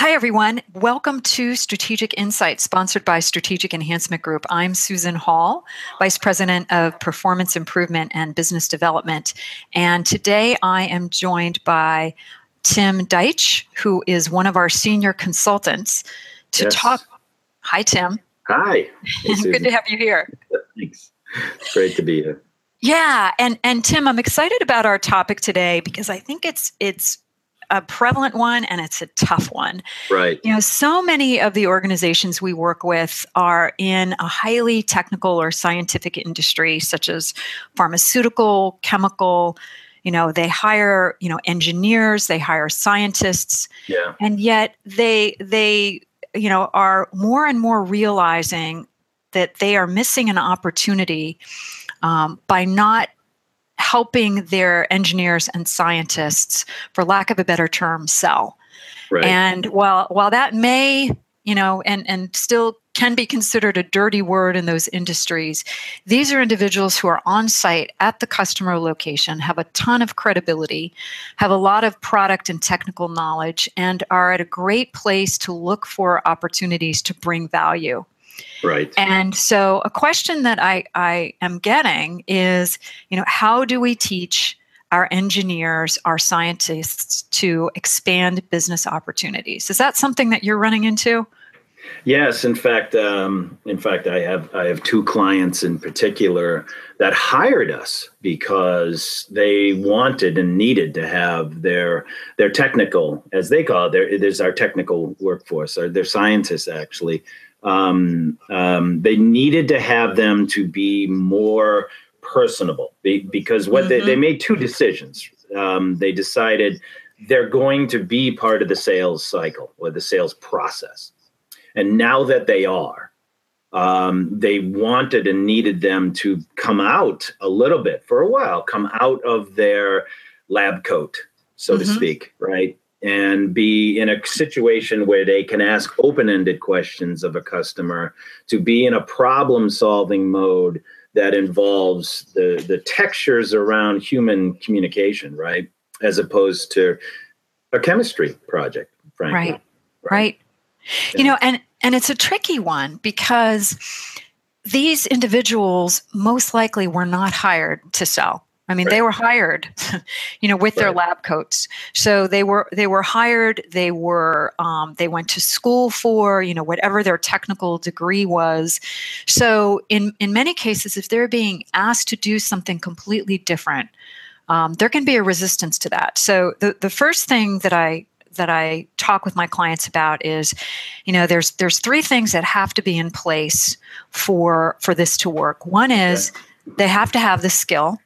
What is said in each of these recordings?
Hi, everyone. Welcome to Strategic Insights, sponsored by Strategic Enhancement Group. I'm Susan Hall, Vice President of Performance Improvement and Business Development. And today I am joined by Tim Deitch, who is one of our senior consultants, to yes. talk. Hi, Tim. Hi. Hey, Good to have you here. Thanks. It's great to be here. Yeah, and and Tim, I'm excited about our topic today because I think it's it's a prevalent one and it's a tough one. Right. You know, so many of the organizations we work with are in a highly technical or scientific industry, such as pharmaceutical, chemical. You know, they hire you know engineers, they hire scientists, yeah. and yet they they you know are more and more realizing that they are missing an opportunity um, by not helping their engineers and scientists, for lack of a better term, sell. Right. And while while that may, you know, and and still can be considered a dirty word in those industries, these are individuals who are on site at the customer location, have a ton of credibility, have a lot of product and technical knowledge, and are at a great place to look for opportunities to bring value. Right. And so a question that I, I am getting is, you know, how do we teach our engineers, our scientists to expand business opportunities? Is that something that you're running into? Yes, in fact, um, in fact, I have I have two clients in particular that hired us because they wanted and needed to have their their technical, as they call it, their, is our technical workforce, or their scientists actually um, um, they needed to have them to be more personable because what mm-hmm. they, they mm-hmm. made two decisions. Um, they decided they're going to be part of the sales cycle or the sales process. And now that they are, um, they wanted and needed them to come out a little bit for a while, come out of their lab coat, so mm-hmm. to speak, right? And be in a situation where they can ask open-ended questions of a customer to be in a problem-solving mode that involves the the textures around human communication right? As opposed to a chemistry project frankly. Right. Right, right. Yeah. you know and and it's a tricky one because these individuals most likely were not hired to sell I mean, right. they were hired, you know, with right. their lab coats. So they were they were hired. They were um, they went to school for you know whatever their technical degree was. So in in many cases, if they're being asked to do something completely different, um, there can be a resistance to that. So the the first thing that I that I talk with my clients about is, you know, there's there's three things that have to be in place for for this to work. One is okay. they have to have the skill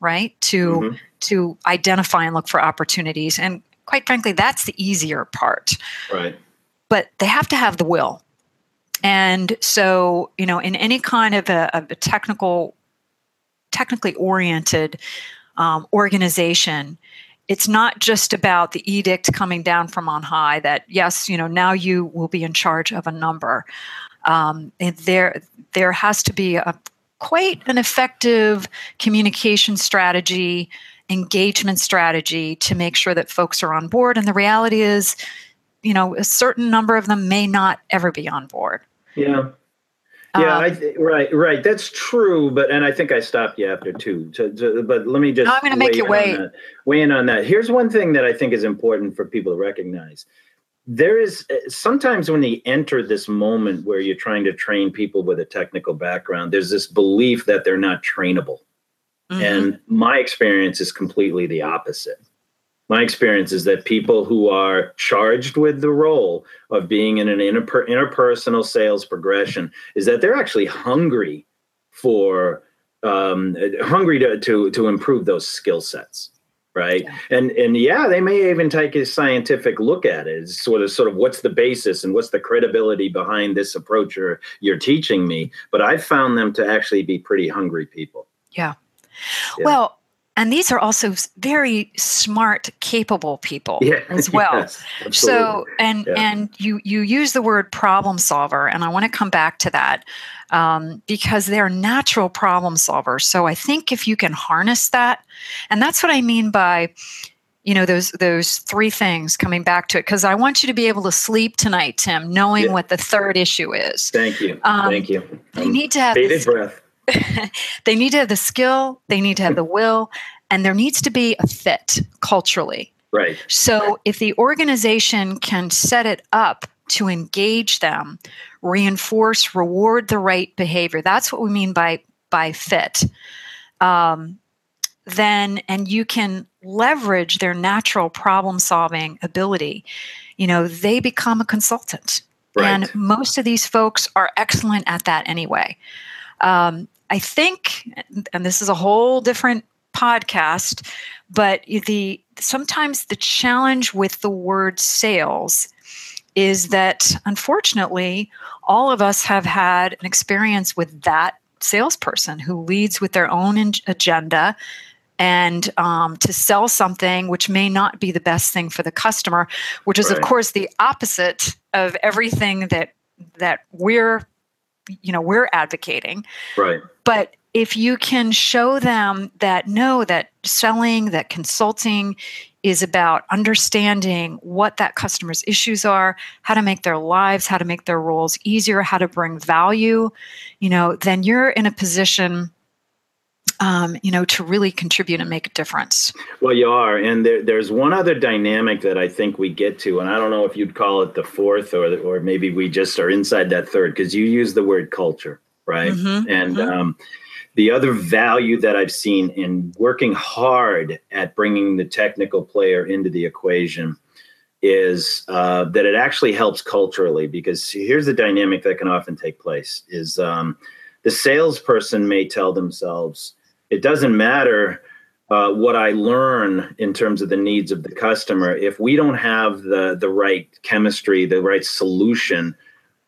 right? To mm-hmm. to identify and look for opportunities. And quite frankly, that's the easier part. Right. But they have to have the will. And so, you know, in any kind of a, of a technical, technically oriented um, organization, it's not just about the edict coming down from on high that yes, you know, now you will be in charge of a number. Um, there, there has to be a quite an effective communication strategy, engagement strategy to make sure that folks are on board. And the reality is, you know, a certain number of them may not ever be on board. Yeah. Yeah, um, th- right, right. That's true, but and I think I stopped you after two. So, so, but let me just. No, I'm going to make you wait. Weigh in on that. Here's one thing that I think is important for people to recognize there is uh, sometimes when you enter this moment where you're trying to train people with a technical background, there's this belief that they're not trainable. Mm-hmm. And my experience is completely the opposite. My experience is that people who are charged with the role of being in an interper- interpersonal sales progression is that they're actually hungry for um, hungry to, to to improve those skill sets right yeah. and and yeah they may even take a scientific look at it it's sort of sort of what's the basis and what's the credibility behind this approach you're, you're teaching me but i've found them to actually be pretty hungry people yeah, yeah. well and these are also very smart capable people yeah, as well. Yes, so and yeah. and you you use the word problem solver and i want to come back to that um, because they're natural problem solvers. So i think if you can harness that and that's what i mean by you know those those three things coming back to it because i want you to be able to sleep tonight tim knowing yeah. what the third issue is. Thank you. Um, thank you. they need to have bated breath they need to have the skill they need to have the will and there needs to be a fit culturally. Right. So if the organization can set it up to engage them reinforce reward the right behavior that's what we mean by by fit. Um, then and you can leverage their natural problem solving ability. You know they become a consultant. Right. and most of these folks are excellent at that anyway um, i think and this is a whole different podcast but the sometimes the challenge with the word sales is that unfortunately all of us have had an experience with that salesperson who leads with their own in- agenda and um, to sell something which may not be the best thing for the customer, which is right. of course the opposite of everything that that we're you know we're advocating. Right. But if you can show them that no, that selling, that consulting is about understanding what that customer's issues are, how to make their lives, how to make their roles easier, how to bring value, you know, then you're in a position um, you know, to really contribute and make a difference. Well, you are, and there, there's one other dynamic that I think we get to, and I don't know if you'd call it the fourth, or or maybe we just are inside that third, because you use the word culture, right? Mm-hmm, and mm-hmm. Um, the other value that I've seen in working hard at bringing the technical player into the equation is uh, that it actually helps culturally, because here's the dynamic that can often take place: is um, the salesperson may tell themselves it doesn't matter uh, what I learn in terms of the needs of the customer. If we don't have the the right chemistry, the right solution,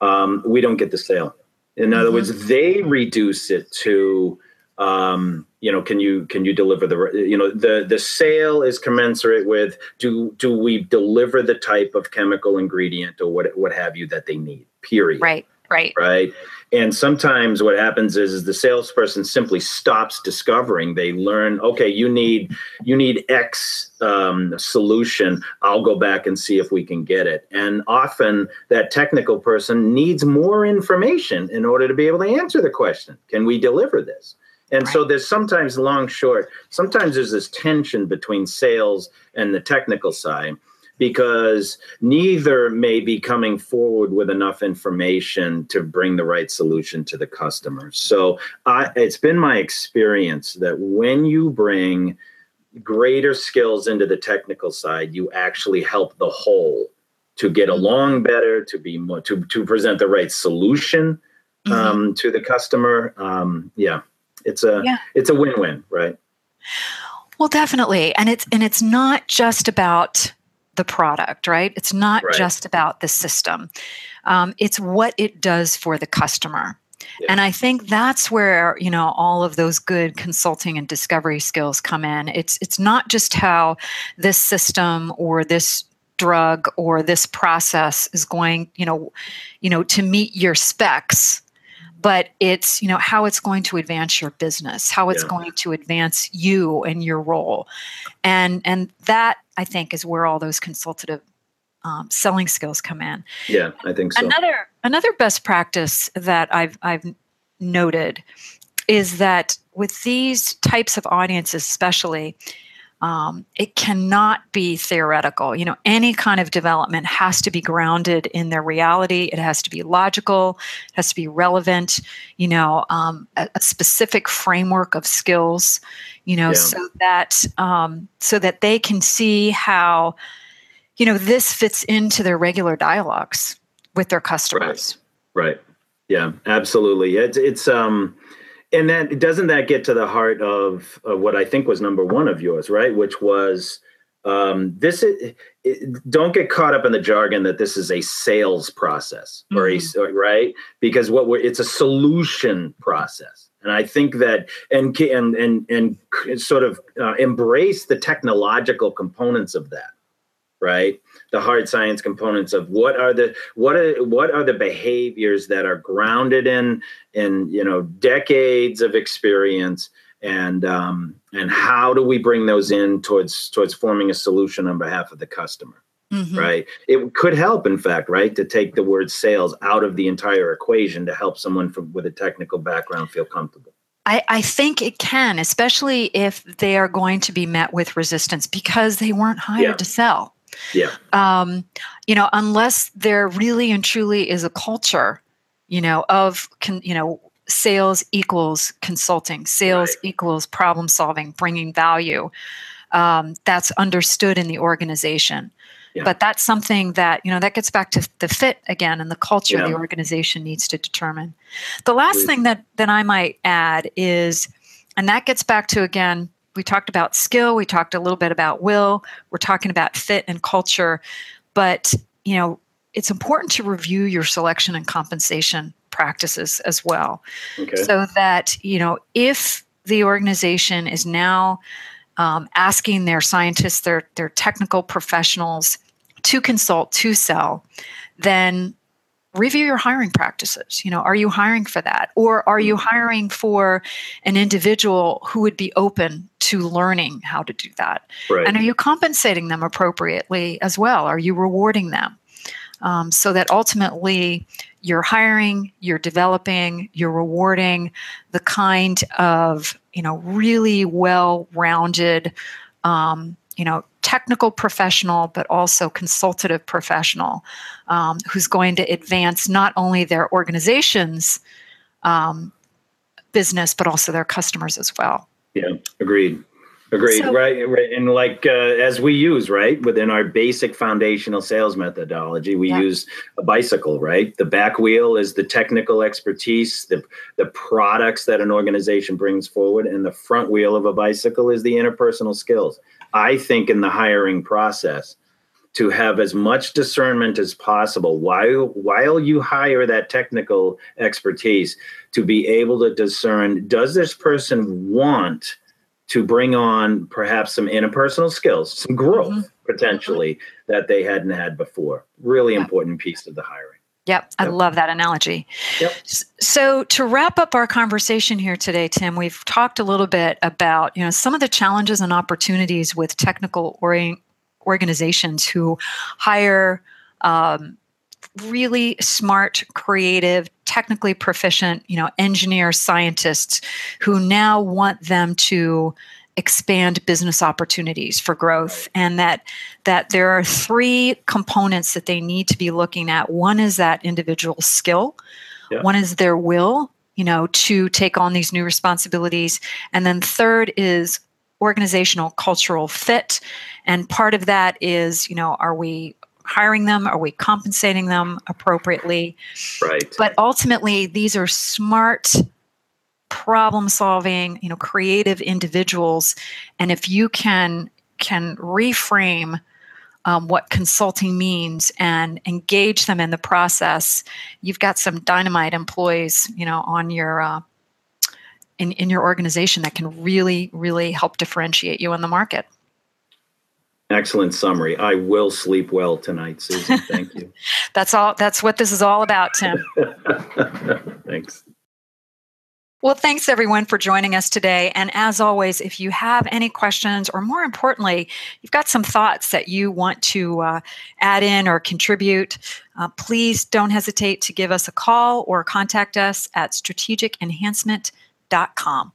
um, we don't get the sale. In mm-hmm. other words, they reduce it to um, you know can you can you deliver the you know the the sale is commensurate with do do we deliver the type of chemical ingredient or what what have you that they need period right right. right? And sometimes what happens is, is the salesperson simply stops discovering. They learn okay you need you need x um, solution. I'll go back and see if we can get it. And often that technical person needs more information in order to be able to answer the question can we deliver this? And right. so there's sometimes long short sometimes there's this tension between sales and the technical side because neither may be coming forward with enough information to bring the right solution to the customer. So I, it's been my experience that when you bring greater skills into the technical side, you actually help the whole to get mm-hmm. along better, to be more, to to present the right solution mm-hmm. um, mm-hmm. to the customer. Um, yeah, it's a yeah. it's a win win, right? Well, definitely, and it's and it's not just about the product, right? It's not right. just about the system, um, it's what it does for the customer. Yeah. And I think that's where you know all of those good consulting and discovery skills come in. It's it's not just how this system or this drug or this process is going, you know, you know, to meet your specs but it's you know how it's going to advance your business how it's yeah. going to advance you and your role and and that i think is where all those consultative um, selling skills come in yeah i think so another another best practice that i've i've noted is that with these types of audiences especially um, it cannot be theoretical. You know, any kind of development has to be grounded in their reality. It has to be logical. It has to be relevant. You know, um, a, a, specific framework of skills. You know, yeah. so that um, so that they can see how, you know, this fits into their regular dialogues with their customers. Right. Right. Yeah. Absolutely. It's it's um and that doesn't that get to the heart of, of what I think was number one of yours, right? Which was um, this is, it, don't get caught up in the jargon that this is a sales process or mm-hmm. a right? Because what we're it's a solution process. And i think that and and and, and sort of uh, embrace the technological components of that right? The hard science components of what are the what are what are the behaviors that are grounded in in you know decades of experience and um, and how do we bring those in towards towards forming a solution on behalf of the customer mm-hmm. right it could help in fact right to take the word sales out of the entire equation to help someone from with a technical background feel comfortable I, I, think it can, especially if they are going to be met with resistance because they weren't hired yeah. to sell. Yeah. Um, you know, unless there really and truly is a culture, you know, of con, you know, sales equals consulting, sales right. equals problem solving, bringing value. Um, that's understood in the organization. Yeah. But that's something that, you know, that gets back to the fit again and the culture yeah. the organization needs to determine. The last thing that, that I might add is, and that gets back to again, we talked about skill, we talked a little bit about will, we're talking about fit and culture, but you know, it's important to review your selection and compensation practices as well. Okay. So that, you know, if the organization is now um, asking their scientists, their, their technical professionals to consult, to sell, then review your hiring practices. You know, are you hiring for that? Or are you mm-hmm. hiring for an individual who would be open to learning how to do that? Right. And are you compensating them appropriately as well? Are you rewarding them? Um, so that ultimately you're hiring, you're developing, you're rewarding the kind of, you know, really well-rounded um, you know, technical professional, but also consultative professional um, who's going to advance not only their organization's um, business, but also their customers as well. Yeah, agreed. Agreed. So, right, right. And like uh, as we use right within our basic foundational sales methodology, we yeah. use a bicycle. Right, the back wheel is the technical expertise, the the products that an organization brings forward, and the front wheel of a bicycle is the interpersonal skills. I think in the hiring process to have as much discernment as possible while while you hire that technical expertise to be able to discern does this person want to bring on perhaps some interpersonal skills some growth mm-hmm. potentially that they hadn't had before really important piece of the hiring Yep, I love that analogy. Yep. So to wrap up our conversation here today, Tim, we've talked a little bit about you know some of the challenges and opportunities with technical ori- organizations who hire um, really smart, creative, technically proficient, you know, engineers, scientists who now want them to expand business opportunities for growth. And that that there are three components that they need to be looking at. One is that individual skill. Yeah. one is their will you know to take on these new responsibilities. And then third is organizational cultural fit. And part of that is you know are we hiring them? Are we compensating them appropriately? Right. But ultimately these are smart problem solving you know creative individuals. And if you can can reframe um, what consulting means and engage them in the process you've got some dynamite employees you know on your uh, in, in your organization that can really really help differentiate you in the market excellent summary. I will sleep well tonight susan. Thank you. That's all that's what this is all about tim. Thanks. Well, thanks everyone for joining us today. And as always, if you have any questions, or more importantly, you've got some thoughts that you want to uh, add in or contribute, uh, please don't hesitate to give us a call or contact us at strategicenhancement.com.